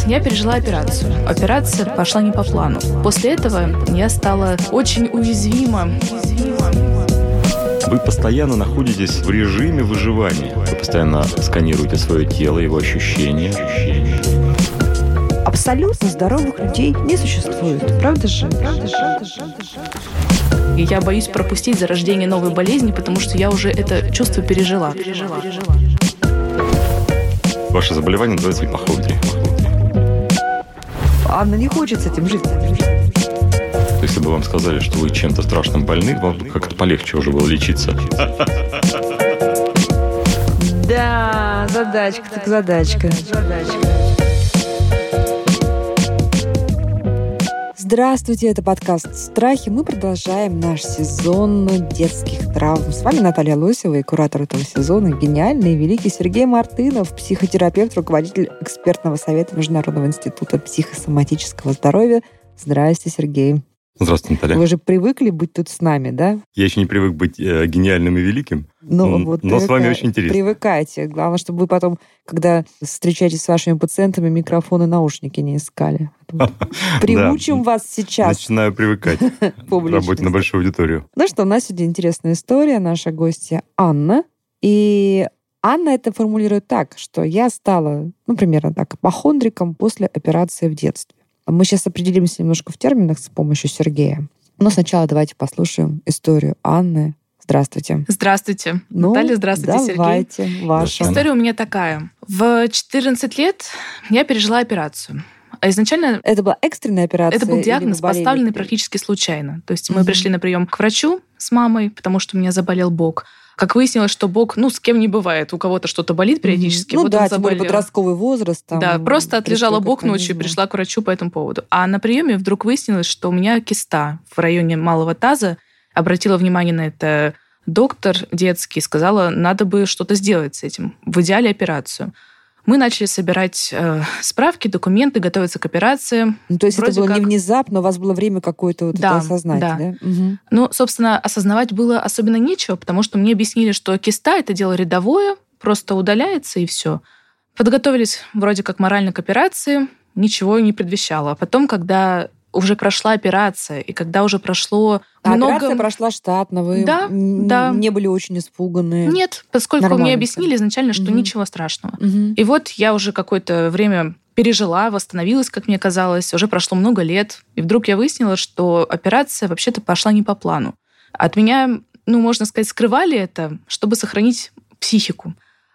14 лет я пережила операцию. Операция пошла не по плану. После этого я стала очень уязвима. Вы постоянно находитесь в режиме выживания. Вы постоянно сканируете свое тело, его ощущения. Абсолютно здоровых людей не существует. Правда же? Правда же? Правда же? Правда же? И я боюсь пропустить зарождение новой болезни, потому что я уже это чувство пережила. пережила. пережила. Ваше заболевание называется ипохондрия. Анна не хочет с этим жить. Если бы вам сказали, что вы чем-то страшным больны, вам как-то полегче уже было лечиться. Да, задачка так задачка. задачка. Здравствуйте, это подкаст «Страхи». Мы продолжаем наш сезон детских травм. С вами Наталья Лосева и куратор этого сезона, гениальный и великий Сергей Мартынов, психотерапевт, руководитель экспертного совета Международного института психосоматического здоровья. Здрасте, Сергей. Здравствуйте, Наталья. Вы же привыкли быть тут с нами, да? Я еще не привык быть э, гениальным и великим, но, ну, вот но с вами очень интересно. Привыкайте. Главное, чтобы вы потом, когда встречаетесь с вашими пациентами, микрофоны, наушники не искали. Приучим вас сейчас. Начинаю привыкать работе на большую аудиторию. Ну что, у нас сегодня интересная история. Наша гостья Анна. И Анна это формулирует так, что я стала, ну, примерно так, апохондриком после операции в детстве. Мы сейчас определимся немножко в терминах с помощью Сергея. Но сначала давайте послушаем историю Анны. Здравствуйте. Здравствуйте. Ну, Наталья, здравствуйте, давайте, Сергей. Ваша. История у меня такая. В 14 лет я пережила операцию. А изначально... Это была экстренная операция? Это был диагноз, поставленный практически случайно. То есть мы пришли на прием к врачу с мамой, потому что у меня заболел бок. Как выяснилось, что Бог, ну, с кем не бывает. У кого-то что-то болит периодически. Ну вот да, тем более подростковый возраст. Там, да, просто отлежала Бог ночью и пришла к врачу по этому поводу. А на приеме вдруг выяснилось, что у меня киста в районе малого таза. Обратила внимание на это доктор детский, сказала, надо бы что-то сделать с этим. В идеале операцию. Мы начали собирать э, справки, документы, готовиться к операции. Ну, то есть Вроде это было как... не внезапно, у вас было время какое-то вот да, это осознать, да? да? Угу. Ну, собственно, осознавать было особенно нечего, потому что мне объяснили, что киста это дело рядовое, просто удаляется и все. Подготовились вроде как морально к операции, ничего не предвещало. А потом, когда уже прошла операция, и когда уже прошло а много... Операция прошла штатно, вы да, да. не были очень испуганы? Нет, поскольку Нормально. мне объяснили изначально, что угу. ничего страшного. Угу. И вот я уже какое-то время пережила, восстановилась, как мне казалось, уже прошло много лет, и вдруг я выяснила, что операция вообще-то пошла не по плану. От меня, ну, можно сказать, скрывали это, чтобы сохранить психику.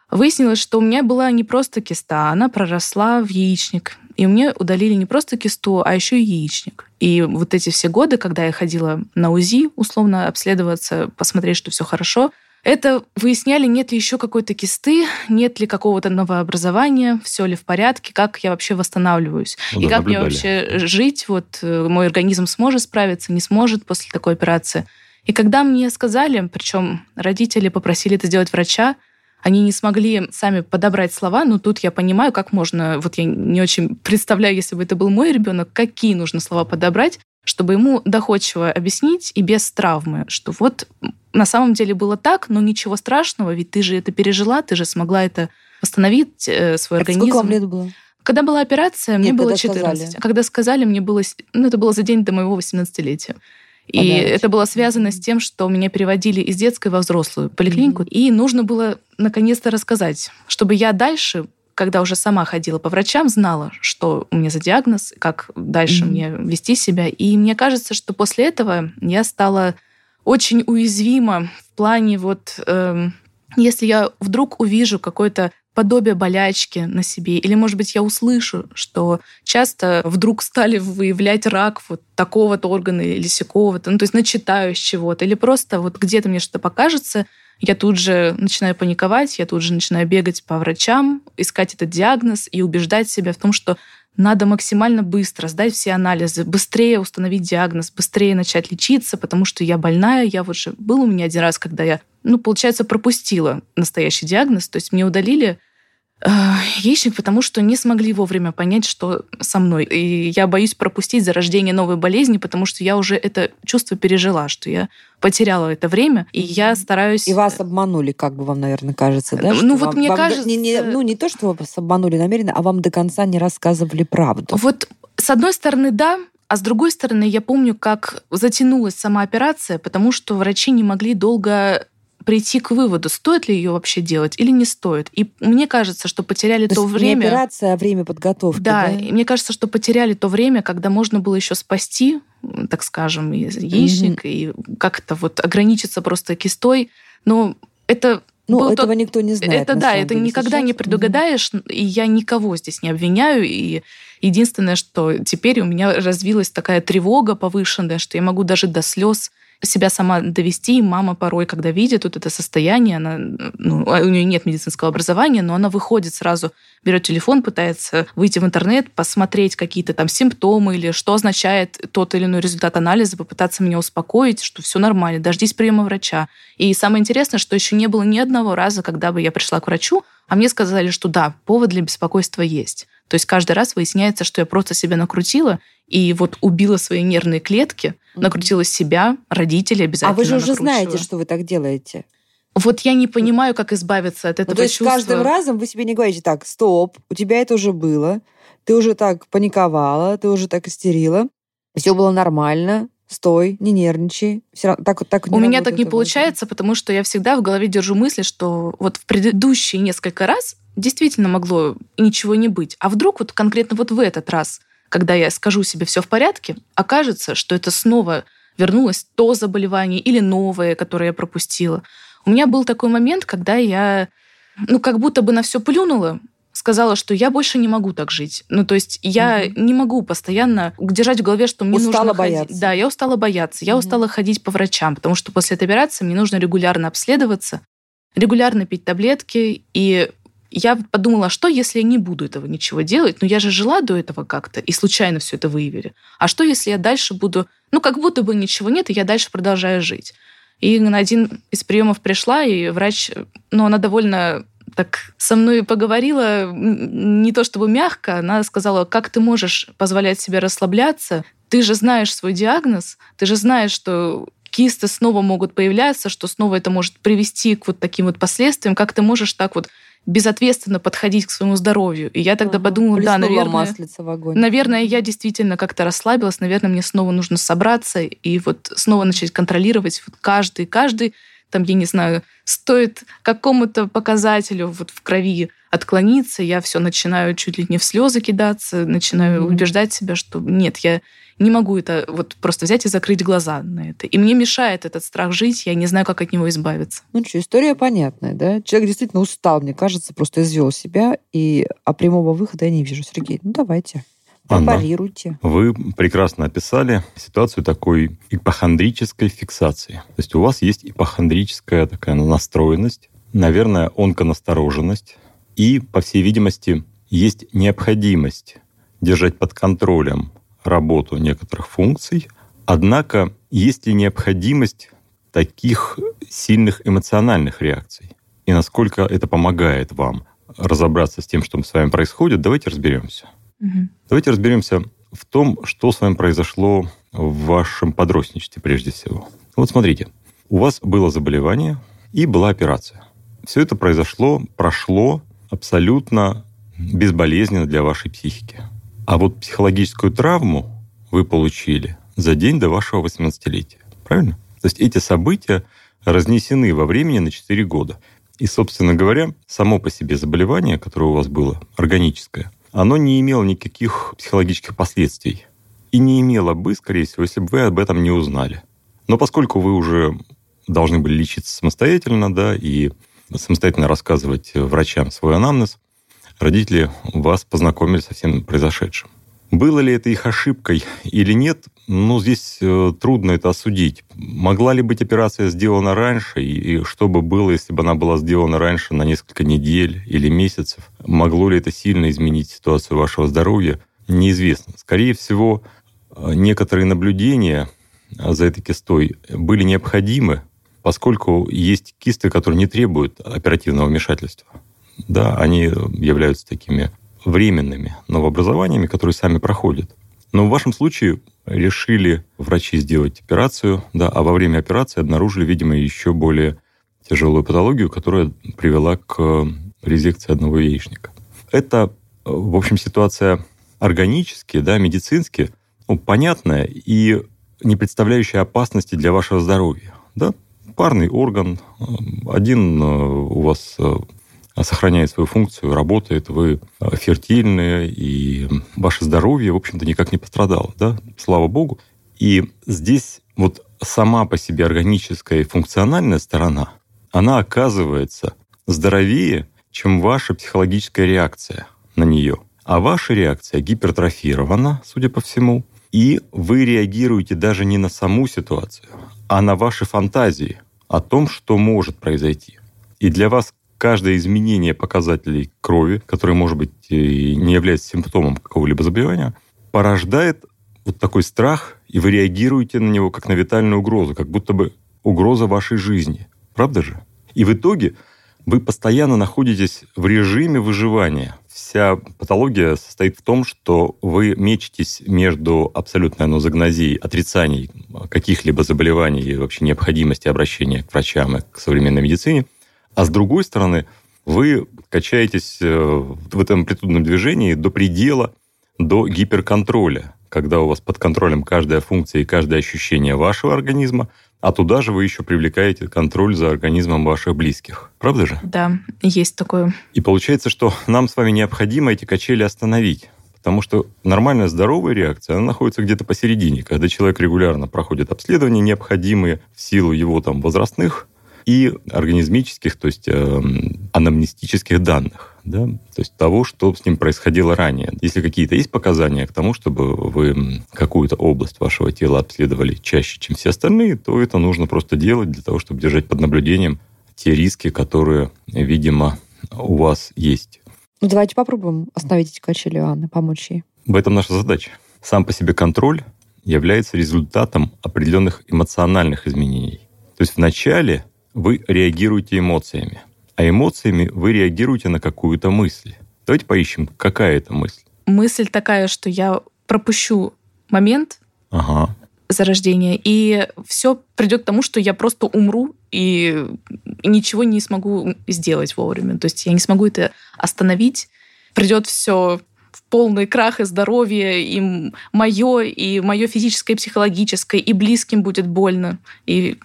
Выяснилось, что у меня была не просто киста, она проросла в яичник. И мне удалили не просто кисту, а еще и яичник. И вот эти все годы, когда я ходила на УЗИ, условно обследоваться, посмотреть, что все хорошо, это выясняли, нет ли еще какой-то кисты, нет ли какого-то новообразования, все ли в порядке, как я вообще восстанавливаюсь. Ну, и да, как наблюдали. мне вообще жить, вот э, мой организм сможет справиться, не сможет после такой операции. И когда мне сказали, причем родители попросили это сделать врача, они не смогли сами подобрать слова, но тут я понимаю, как можно, вот я не очень представляю, если бы это был мой ребенок, какие нужно слова подобрать, чтобы ему доходчиво объяснить и без травмы, что вот на самом деле было так, но ничего страшного, ведь ты же это пережила, ты же смогла это восстановить, э, свой это организм. Сколько вам лет было? Когда была операция, мне Нет, было 14. Сказали. А когда сказали, мне было... Ну, это было за день до моего 18-летия. И Понятно. это было связано с тем, что меня переводили из детской во взрослую поликлинику. Mm-hmm. И нужно было наконец-то рассказать, чтобы я дальше, когда уже сама ходила по врачам, знала, что у меня за диагноз, как дальше mm-hmm. мне вести себя. И мне кажется, что после этого я стала очень уязвима в плане вот... Э, если я вдруг увижу какой-то подобие болячки на себе. Или, может быть, я услышу, что часто вдруг стали выявлять рак вот такого-то органа или сякого-то, ну, то есть начитаюсь чего-то, или просто вот где-то мне что-то покажется, я тут же начинаю паниковать, я тут же начинаю бегать по врачам, искать этот диагноз и убеждать себя в том, что надо максимально быстро сдать все анализы, быстрее установить диагноз, быстрее начать лечиться, потому что я больная. Я вот же... Был у меня один раз, когда я, ну, получается, пропустила настоящий диагноз. То есть мне удалили яичник, потому что не смогли вовремя понять, что со мной. И я боюсь пропустить зарождение новой болезни, потому что я уже это чувство пережила, что я потеряла это время, и я стараюсь... И вас обманули, как бы вам, наверное, кажется, да? Ну вот вам, мне вам кажется... Не, не, ну не то, что вас обманули намеренно, а вам до конца не рассказывали правду. Вот с одной стороны, да, а с другой стороны, я помню, как затянулась сама операция, потому что врачи не могли долго прийти к выводу, стоит ли ее вообще делать или не стоит. И мне кажется, что потеряли то, то время... Не операция, а время подготовки. Да, да, и мне кажется, что потеряли то время, когда можно было еще спасти, так скажем, яичник, mm-hmm. и как-то вот ограничиться просто кистой. Но это ну, был этого тот... никто не знает. Это да, это деле, никогда сейчас. не предугадаешь, mm-hmm. и я никого здесь не обвиняю. И единственное, что теперь у меня развилась такая тревога повышенная, что я могу даже до слез себя сама довести. Мама порой, когда видит вот это состояние, она, ну, а у нее нет медицинского образования, но она выходит сразу, берет телефон, пытается выйти в интернет, посмотреть какие-то там симптомы или что означает тот или иной результат анализа, попытаться меня успокоить, что все нормально, дождись приема врача. И самое интересное, что еще не было ни одного раза, когда бы я пришла к врачу, а мне сказали, что да, повод для беспокойства есть. То есть каждый раз выясняется, что я просто себя накрутила и вот убила свои нервные клетки, mm-hmm. накрутила себя, родителей обязательно А вы же уже знаете, что вы так делаете. Вот я не понимаю, как избавиться от этого ну, то есть чувства. каждым разом вы себе не говорите, так, стоп, у тебя это уже было, ты уже так паниковала, ты уже так истерила, все было нормально, стой, не нервничай. Все равно, так, так не У меня так не получается, потому что я всегда в голове держу мысли, что вот в предыдущие несколько раз действительно могло ничего не быть. А вдруг вот конкретно вот в этот раз, когда я скажу себе все в порядке, окажется, что это снова вернулось то заболевание или новое, которое я пропустила. У меня был такой момент, когда я ну, как будто бы на все плюнула, сказала, что я больше не могу так жить. Ну, то есть я угу. не могу постоянно держать в голове, что мне устала нужно бояться. ходить. Да, я устала бояться. Я угу. устала ходить по врачам, потому что после этой операции мне нужно регулярно обследоваться, регулярно пить таблетки. И я подумала, что если я не буду этого ничего делать? Ну, я же жила до этого как-то и случайно все это выявили. А что, если я дальше буду... Ну, как будто бы ничего нет, и я дальше продолжаю жить. И на один из приемов пришла, и врач, ну, она довольно так со мной поговорила не то чтобы мягко, она сказала, как ты можешь позволять себе расслабляться, ты же знаешь свой диагноз, ты же знаешь, что кисты снова могут появляться, что снова это может привести к вот таким вот последствиям, как ты можешь так вот безответственно подходить к своему здоровью. И я тогда ага, подумала, да, наверное, в огонь. наверное, я действительно как-то расслабилась, наверное, мне снова нужно собраться и вот снова начать контролировать вот каждый, каждый там, я не знаю, стоит какому-то показателю вот в крови отклониться, я все начинаю чуть ли не в слезы кидаться, начинаю mm-hmm. убеждать себя, что нет, я не могу это вот просто взять и закрыть глаза на это. И мне мешает этот страх жить, я не знаю, как от него избавиться. Ну что, история понятная, да? Человек действительно устал, мне кажется, просто извел себя, и а прямого выхода я не вижу. Сергей, ну давайте. Препарируйте. Анна, вы прекрасно описали ситуацию такой ипохондрической фиксации. То есть у вас есть ипохондрическая такая настроенность, наверное, онконастороженность, и, по всей видимости, есть необходимость держать под контролем работу некоторых функций, однако есть ли необходимость таких сильных эмоциональных реакций? И насколько это помогает вам разобраться с тем, что с вами происходит, давайте разберемся. Угу. Давайте разберемся в том, что с вами произошло в вашем подростничестве прежде всего. Вот смотрите, у вас было заболевание и была операция. Все это произошло, прошло абсолютно безболезненно для вашей психики. А вот психологическую травму вы получили за день до вашего 18-летия. Правильно? То есть эти события разнесены во времени на 4 года. И, собственно говоря, само по себе заболевание, которое у вас было, органическое, оно не имело никаких психологических последствий. И не имело бы, скорее всего, если бы вы об этом не узнали. Но поскольку вы уже должны были лечиться самостоятельно, да, и самостоятельно рассказывать врачам свой анамнез, родители вас познакомили со всем произошедшим. Было ли это их ошибкой или нет, ну, здесь э, трудно это осудить. Могла ли быть операция сделана раньше, и, и что бы было, если бы она была сделана раньше на несколько недель или месяцев? Могло ли это сильно изменить ситуацию вашего здоровья? Неизвестно. Скорее всего, э, некоторые наблюдения за этой кистой были необходимы, поскольку есть кисты, которые не требуют оперативного вмешательства. да, они являются такими временными новообразованиями, которые сами проходят. Но в вашем случае решили врачи сделать операцию, да, а во время операции обнаружили, видимо, еще более тяжелую патологию, которая привела к резекции одного яичника. Это, в общем, ситуация органически, да, медицински, ну, понятная и не представляющая опасности для вашего здоровья. Да? Парный орган, один э, у вас э, сохраняет свою функцию, работает, вы э, фертильны, и ваше здоровье, в общем-то, никак не пострадало, да, слава богу. И здесь вот сама по себе органическая и функциональная сторона, она оказывается здоровее, чем ваша психологическая реакция на нее. А ваша реакция гипертрофирована, судя по всему, и вы реагируете даже не на саму ситуацию, а на ваши фантазии о том, что может произойти. И для вас каждое изменение показателей крови, которое, может быть, и не является симптомом какого-либо заболевания, порождает вот такой страх, и вы реагируете на него как на витальную угрозу, как будто бы угроза вашей жизни. Правда же? И в итоге вы постоянно находитесь в режиме выживания. Вся патология состоит в том, что вы мечетесь между абсолютной анозагнозией, отрицанием каких-либо заболеваний и вообще необходимости обращения к врачам и к современной медицине, а с другой стороны, вы качаетесь э, в этом амплитудном движении до предела, до гиперконтроля, когда у вас под контролем каждая функция и каждое ощущение вашего организма – а туда же вы еще привлекаете контроль за организмом ваших близких. Правда же? Да, есть такое. И получается, что нам с вами необходимо эти качели остановить. Потому что нормальная здоровая реакция, она находится где-то посередине, когда человек регулярно проходит обследования, необходимые в силу его там возрастных и организмических, то есть э, анамнестических данных да, то есть того, что с ним происходило ранее. Если какие-то есть показания к тому, чтобы вы какую-то область вашего тела обследовали чаще, чем все остальные, то это нужно просто делать для того, чтобы держать под наблюдением те риски, которые, видимо, у вас есть. Ну, давайте попробуем остановить эти качели Анны, помочь ей. В этом наша задача. Сам по себе контроль является результатом определенных эмоциональных изменений. То есть вначале вы реагируете эмоциями – а эмоциями вы реагируете на какую-то мысль. Давайте поищем, какая это мысль. Мысль такая, что я пропущу момент ага. зарождения, и все придет к тому, что я просто умру и ничего не смогу сделать вовремя. То есть я не смогу это остановить. Придет все в полный крах и здоровье, и мое, и мое физическое, и психологическое, и близким будет больно. И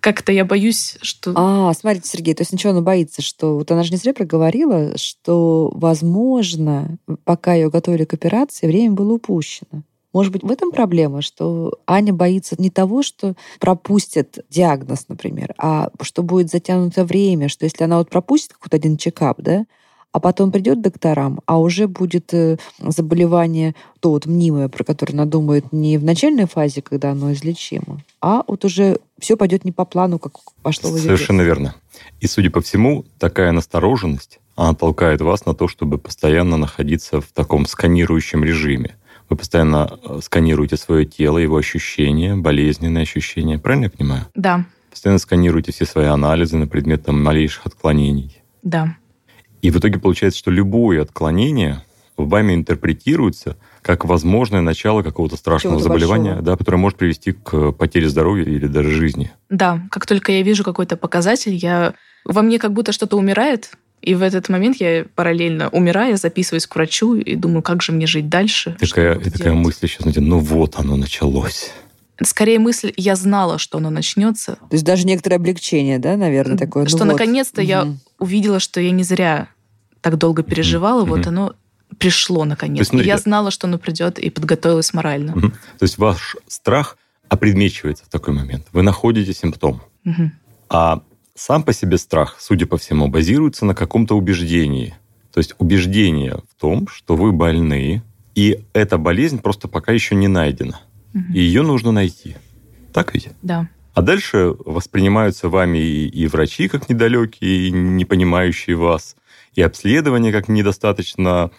как-то я боюсь, что... А, смотрите, Сергей, то есть ничего она боится, что... Вот она же не зря проговорила, что, возможно, пока ее готовили к операции, время было упущено. Может быть, в этом проблема, что Аня боится не того, что пропустят диагноз, например, а что будет затянуто время, что если она вот пропустит какой-то один чекап, да, а потом придет к докторам, а уже будет э, заболевание, то вот мнимое, про которое она думает не в начальной фазе, когда оно излечимо, а вот уже все пойдет не по плану, как пошло в Совершенно верно. И, судя по всему, такая настороженность, она толкает вас на то, чтобы постоянно находиться в таком сканирующем режиме. Вы постоянно э, сканируете свое тело, его ощущения, болезненные ощущения. Правильно я понимаю? Да. Постоянно сканируете все свои анализы на предмет там, малейших отклонений. Да. И в итоге получается, что любое отклонение вами интерпретируется как возможное начало какого-то страшного Чего-то заболевания, большого. да, которое может привести к потере здоровья или даже жизни. Да, как только я вижу какой-то показатель, я во мне как будто что-то умирает, и в этот момент я параллельно умирая записываюсь к врачу и думаю, как же мне жить дальше. Такая, такая мысль сейчас, знаете, ну вот оно началось. Скорее мысль, я знала, что оно начнется. То есть даже некоторое облегчение, да, наверное, такое. Ну что вот. наконец-то угу. я увидела, что я не зря так долго переживала, угу. вот оно пришло наконец. Есть, я знала, что оно придет, и подготовилась морально. Угу. То есть ваш страх опредмечивается в такой момент. Вы находите симптом. Угу. А сам по себе страх, судя по всему, базируется на каком-то убеждении. То есть убеждение в том, что вы больны, и эта болезнь просто пока еще не найдена. Угу. И ее нужно найти. Так ведь? Да. А дальше воспринимаются вами и, и врачи как недалекие, и не понимающие вас, и обследование как недостаточно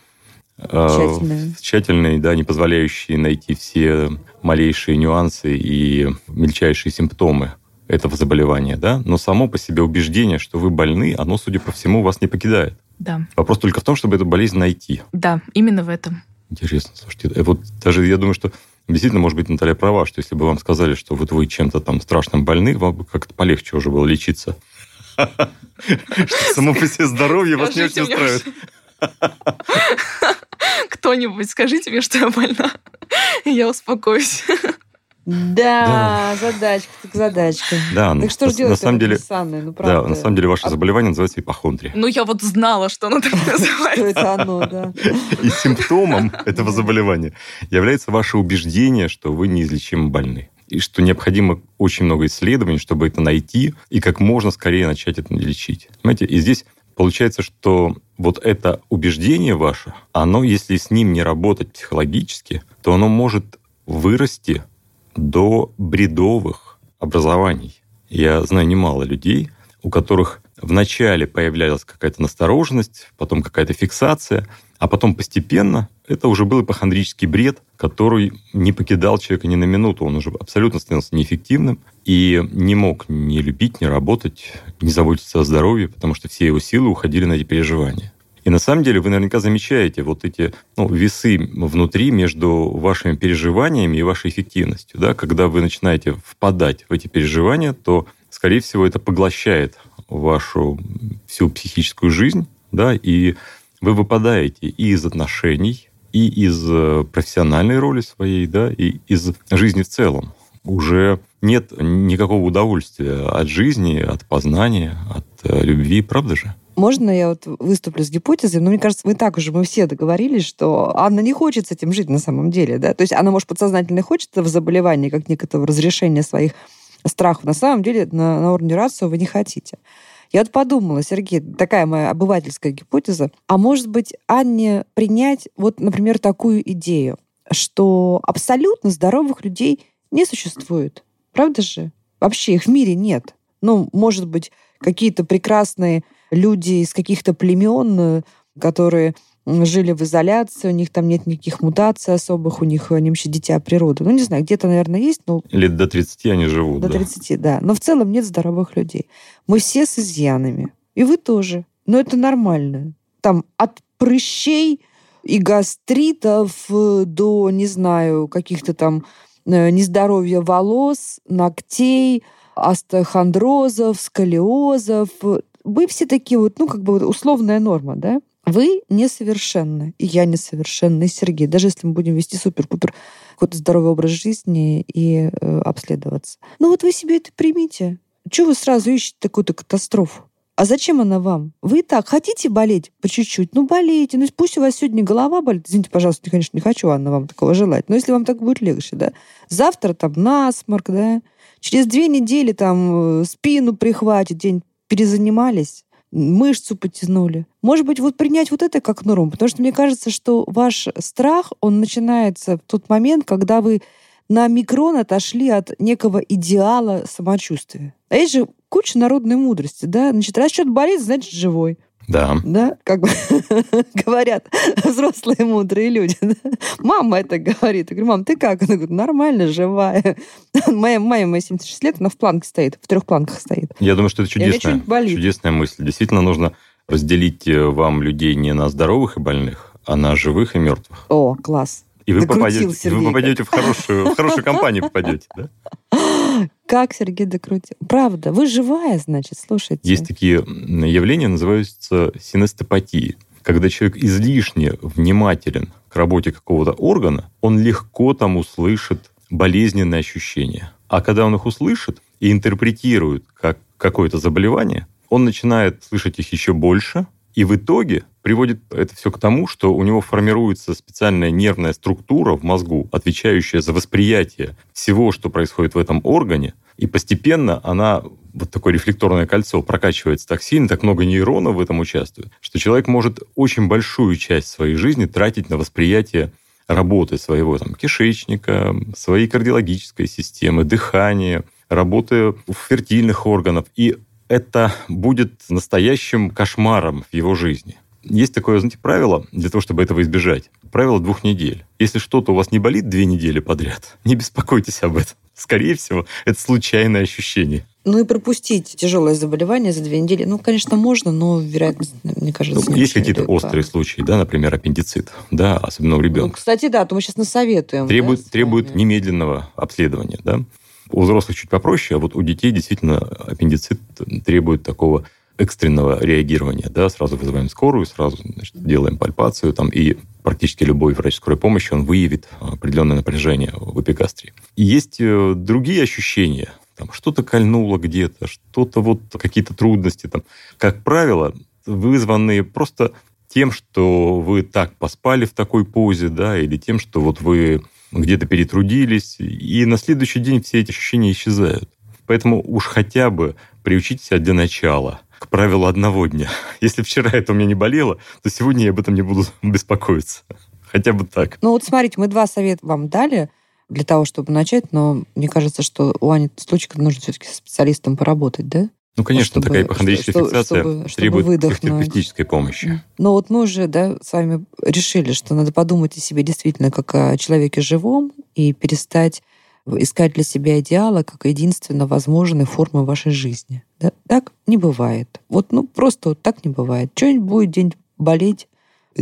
тщательные. тщательные, да, не позволяющие найти все малейшие нюансы и мельчайшие симптомы этого заболевания, да, но само по себе убеждение, что вы больны, оно, судя по всему, вас не покидает. Да. Вопрос только в том, чтобы эту болезнь найти. Да, именно в этом. Интересно, слушайте, э, вот даже я думаю, что действительно, может быть, Наталья права, что если бы вам сказали, что вот вы чем-то там страшным больны, вам бы как-то полегче уже было лечиться. Что само по себе здоровье вас не очень устраивает. Кто-нибудь скажите мне, что я больна, и я успокоюсь. Да, да. задачка, так задачка. Да, так что на, же делать на самом деле, с Анной? Ну, правда. Да, на самом деле ваше а... заболевание называется ипохондрия. Ну, я вот знала, что оно так называется. Что это оно, да. И симптомом этого заболевания является ваше убеждение, что вы неизлечимо больны и что необходимо очень много исследований, чтобы это найти и как можно скорее начать это лечить. Понимаете, и здесь получается, что вот это убеждение ваше, оно, если с ним не работать психологически, то оно может вырасти до бредовых образований. Я знаю немало людей, у которых вначале появлялась какая-то настороженность, потом какая-то фиксация, а потом постепенно это уже был ипохондрический бред, который не покидал человека ни на минуту. Он уже абсолютно становился неэффективным и не мог ни любить, ни работать, ни заботиться о здоровье, потому что все его силы уходили на эти переживания. И на самом деле вы наверняка замечаете вот эти ну, весы внутри между вашими переживаниями и вашей эффективностью. Да? Когда вы начинаете впадать в эти переживания, то, скорее всего, это поглощает вашу всю психическую жизнь, да, и вы выпадаете и из отношений, и из э, профессиональной роли своей, да, и из жизни в целом. Уже нет никакого удовольствия от жизни, от познания, от э, любви, правда же? Можно я вот выступлю с гипотезой? Но ну, мне кажется, мы так уже, мы все договорились, что Анна не хочет с этим жить на самом деле, да? То есть она, может, подсознательно хочет этого заболевания, как некоторого разрешения своих страхов. На самом деле на, на уровне рацио вы не хотите. Я вот подумала, Сергей, такая моя обывательская гипотеза, а может быть, Анне принять вот, например, такую идею, что абсолютно здоровых людей не существует. Правда же? Вообще их в мире нет. Ну, может быть, какие-то прекрасные люди из каких-то племен, э, которые жили в изоляции, у них там нет никаких мутаций особых, у них они вообще дитя природы. Ну, не знаю, где-то, наверное, есть, но... Лет до 30 они живут, До 30, да. Но в целом нет здоровых людей. Мы все с изъянами. И вы тоже. Но это нормально. Там от прыщей и гастритов э, до, не знаю, каких-то там э, нездоровья волос, ногтей, остеохондрозов, сколиозов, вы все такие вот, ну, как бы условная норма, да? Вы несовершенны, и я несовершенный, и Сергей. Даже если мы будем вести супер-пупер какой-то здоровый образ жизни и э, обследоваться. Ну вот вы себе это примите. Чего вы сразу ищете такую-то катастрофу? А зачем она вам? Вы и так хотите болеть по чуть-чуть? Ну, болейте. Ну, пусть у вас сегодня голова болит. Извините, пожалуйста, я, конечно, не хочу, Анна, вам такого желать. Но если вам так будет легче, да? Завтра там насморк, да? Через две недели там э, спину прихватит, день перезанимались, мышцу потянули. Может быть, вот принять вот это как норму, потому что мне кажется, что ваш страх, он начинается в тот момент, когда вы на микрон отошли от некого идеала самочувствия. А есть же куча народной мудрости, да? Значит, раз что-то болит, значит, живой. Да. Да, как бы говорят взрослые мудрые люди. Мама это говорит. Я говорю, мам, ты как? Она говорит, нормально, живая. Моя моя 76 лет, она в планке стоит, в трех планках стоит. Я думаю, что это чудесная, чудесная мысль. Действительно нужно разделить э, вам людей не на здоровых и больных, а на живых и мертвых. О, класс. И вы попадете, вы попадете в хорошую, в хорошую компанию, попадете, да? Как Сергей докрутил? Правда, вы живая, значит, слушайте. Есть такие явления, называются синестопатией. Когда человек излишне внимателен к работе какого-то органа, он легко там услышит болезненные ощущения. А когда он их услышит и интерпретирует как какое-то заболевание, он начинает слышать их еще больше, и в итоге приводит это все к тому, что у него формируется специальная нервная структура в мозгу, отвечающая за восприятие всего, что происходит в этом органе, и постепенно она, вот такое рефлекторное кольцо, прокачивается так сильно, так много нейронов в этом участвует, что человек может очень большую часть своей жизни тратить на восприятие работы своего там, кишечника, своей кардиологической системы, дыхания, работы фертильных органов. И это будет настоящим кошмаром в его жизни. Есть такое, знаете, правило, для того, чтобы этого избежать. Правило двух недель. Если что-то у вас не болит две недели подряд, не беспокойтесь об этом. Скорее всего, это случайное ощущение. Ну и пропустить тяжелое заболевание за две недели, ну, конечно, можно, но вероятность, мне кажется, ну, Есть какие-то острые случаи, да, например, аппендицит, да, особенно у ребенка. Ну, кстати, да, то мы сейчас насоветуем. Требует, да, требует немедленного обследования, да. У взрослых чуть попроще, а вот у детей действительно аппендицит требует такого экстренного реагирования, да, сразу вызываем скорую, сразу значит, делаем пальпацию, там, и практически любой врач скорой помощи, он выявит определенное напряжение в эпигастрии. И есть э, другие ощущения, там, что-то кольнуло где-то, что-то вот, какие-то трудности, там, как правило, вызванные просто тем, что вы так поспали в такой позе, да, или тем, что вот вы где-то перетрудились, и на следующий день все эти ощущения исчезают. Поэтому уж хотя бы приучите себя для начала к правилу одного дня. Если вчера это у меня не болело, то сегодня я об этом не буду беспокоиться. Хотя бы так. Ну вот смотрите, мы два совета вам дали для того, чтобы начать, но мне кажется, что у Ани случайно нужно все-таки с специалистом поработать, да? Ну, конечно, чтобы, такая ипохондрическая чтобы, фиксация чтобы, требует терапевтической помощи. Но вот мы уже да, с вами решили, что надо подумать о себе действительно как о человеке живом и перестать искать для себя идеала как единственно возможной формы вашей жизни. Да? Так не бывает. Вот ну просто вот так не бывает. Что-нибудь будет день болеть,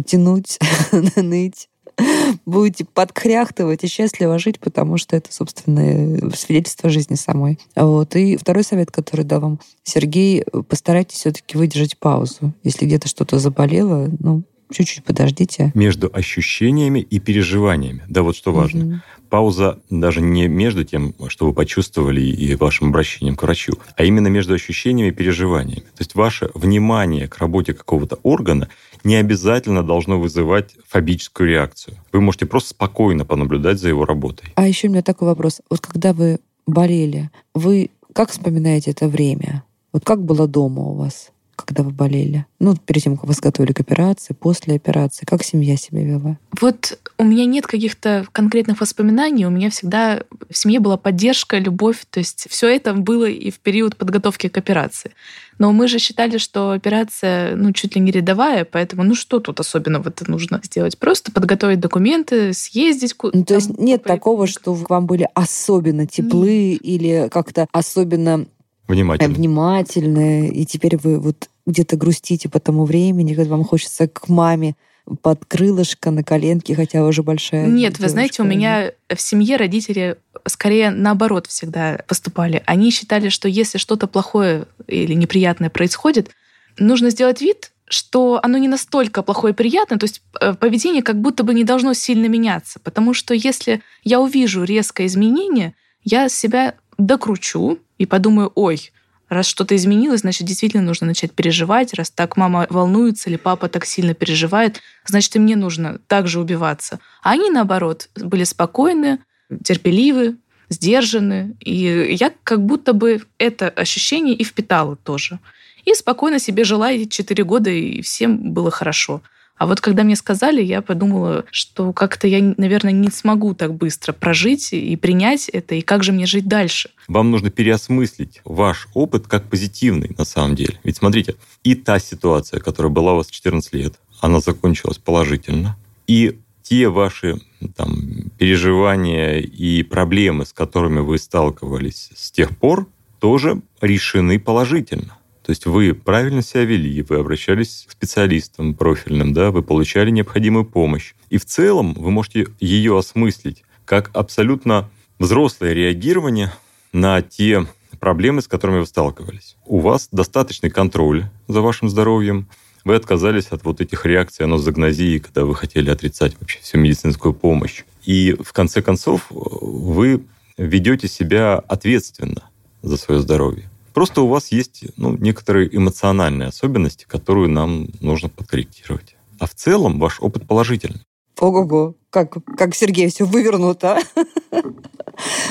тянуть, ныть, будете подкряхтывать и счастливо жить, потому что это, собственно, свидетельство жизни самой. Вот. И второй совет, который дал вам Сергей, постарайтесь все-таки выдержать паузу. Если где-то что-то заболело, ну, чуть-чуть подождите. Между ощущениями и переживаниями. Да, вот что важно. Угу. Пауза даже не между тем, что вы почувствовали и вашим обращением к врачу, а именно между ощущениями и переживаниями. То есть ваше внимание к работе какого-то органа не обязательно должно вызывать фобическую реакцию. Вы можете просто спокойно понаблюдать за его работой. А еще у меня такой вопрос. Вот когда вы болели, вы как вспоминаете это время? Вот как было дома у вас? Когда вы болели? Ну, перед тем, как вас готовили к операции, после операции. Как семья себя вела? Вот у меня нет каких-то конкретных воспоминаний. У меня всегда в семье была поддержка, любовь. То есть все это было и в период подготовки к операции. Но мы же считали, что операция, ну, чуть ли не рядовая, поэтому, ну, что тут особенно в это нужно сделать? Просто подготовить документы, съездить. Ну, то есть нет такого, что к вам были особенно теплы mm. или как-то особенно Внимательно. Внимательны. И теперь вы вот где-то грустите по тому времени, когда вам хочется к маме под крылышко на коленке, хотя уже большая. Нет, девушка. вы знаете, у меня в семье родители скорее наоборот всегда поступали. Они считали, что если что-то плохое или неприятное происходит, нужно сделать вид, что оно не настолько плохое и приятное, то есть э, поведение как будто бы не должно сильно меняться, потому что если я увижу резкое изменение, я себя докручу и подумаю, ой, раз что-то изменилось, значит, действительно нужно начать переживать. Раз так мама волнуется или папа так сильно переживает, значит, и мне нужно также убиваться. А они, наоборот, были спокойны, терпеливы, сдержаны. И я как будто бы это ощущение и впитала тоже. И спокойно себе жила эти четыре года, и всем было хорошо. А вот когда мне сказали, я подумала, что как-то я, наверное, не смогу так быстро прожить и принять это, и как же мне жить дальше. Вам нужно переосмыслить ваш опыт как позитивный на самом деле. Ведь смотрите, и та ситуация, которая была у вас 14 лет, она закончилась положительно. И те ваши там, переживания и проблемы, с которыми вы сталкивались с тех пор, тоже решены положительно. То есть вы правильно себя вели, вы обращались к специалистам профильным, да, вы получали необходимую помощь. И в целом вы можете ее осмыслить как абсолютно взрослое реагирование на те проблемы, с которыми вы сталкивались. У вас достаточный контроль за вашим здоровьем, вы отказались от вот этих реакций анозагнозии, когда вы хотели отрицать вообще всю медицинскую помощь. И в конце концов вы ведете себя ответственно за свое здоровье. Просто у вас есть ну, некоторые эмоциональные особенности, которые нам нужно подкорректировать. А в целом ваш опыт положительный. Ого-го, как, как Сергей все вывернуто.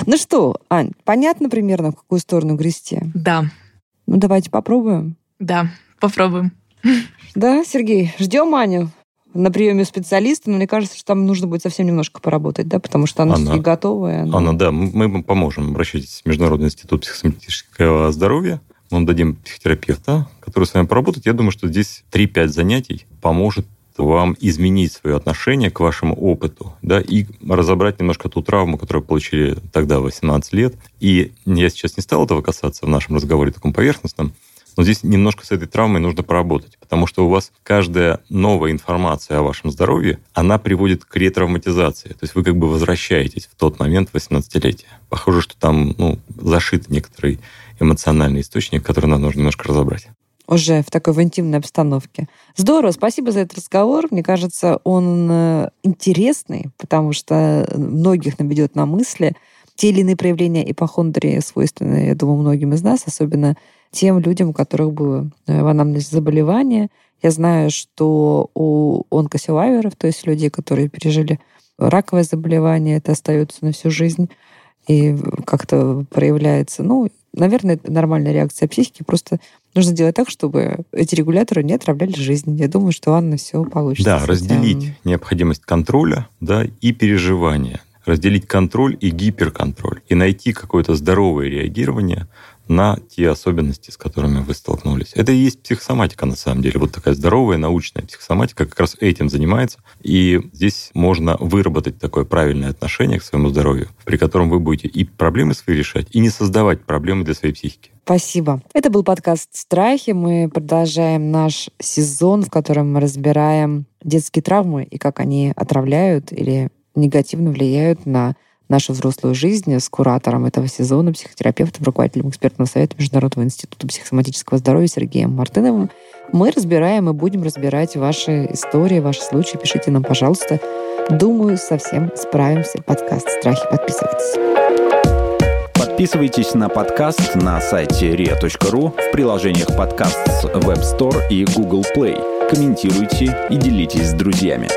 Ну что, Ань, понятно примерно, в какую сторону грести? Да. Ну давайте попробуем. Да, попробуем. Да, Сергей, ждем Аню на приеме специалиста, но мне кажется, что там нужно будет совсем немножко поработать, да, потому что она, она все-таки готовая. Она... она, да, мы вам поможем. Обращайтесь в Международный институт психосоматического здоровья. Мы вам дадим психотерапевта, который с вами поработает. Я думаю, что здесь 3-5 занятий поможет вам изменить свое отношение к вашему опыту, да, и разобрать немножко ту травму, которую получили тогда, 18 лет. И я сейчас не стал этого касаться в нашем разговоре таком поверхностном, но здесь немножко с этой травмой нужно поработать, потому что у вас каждая новая информация о вашем здоровье, она приводит к ретравматизации. То есть вы как бы возвращаетесь в тот момент 18-летия. Похоже, что там ну, зашит некоторый эмоциональный источник, который нам нужно немножко разобрать уже в такой в интимной обстановке. Здорово, спасибо за этот разговор. Мне кажется, он э, интересный, потому что многих наведет на мысли. Те или иные проявления ипохондрии свойственны, я думаю, многим из нас, особенно тем людям, у которых было э, в анамнезе заболевание. Я знаю, что у онкосилайверов, то есть людей, которые пережили раковое заболевание, это остается на всю жизнь и как-то проявляется. Ну, наверное, это нормальная реакция психики. Просто нужно делать так, чтобы эти регуляторы не отравляли жизнь. Я думаю, что Анна все получится. Да, разделить необходимость контроля да, и переживания. Разделить контроль и гиперконтроль. И найти какое-то здоровое реагирование на те особенности, с которыми вы столкнулись. Это и есть психосоматика, на самом деле. Вот такая здоровая научная психосоматика как раз этим занимается. И здесь можно выработать такое правильное отношение к своему здоровью, при котором вы будете и проблемы свои решать, и не создавать проблемы для своей психики. Спасибо. Это был подкаст «Страхи». Мы продолжаем наш сезон, в котором мы разбираем детские травмы и как они отравляют или негативно влияют на нашу взрослую жизнь с куратором этого сезона, психотерапевтом, руководителем экспертного совета Международного института психосоматического здоровья Сергеем Мартыновым. Мы разбираем и будем разбирать ваши истории, ваши случаи. Пишите нам, пожалуйста. Думаю, совсем справимся. Подкаст «Страхи». Подписывайтесь. Подписывайтесь на подкаст на сайте ria.ru в приложениях подкаст с Web Store и Google Play. Комментируйте и делитесь с друзьями.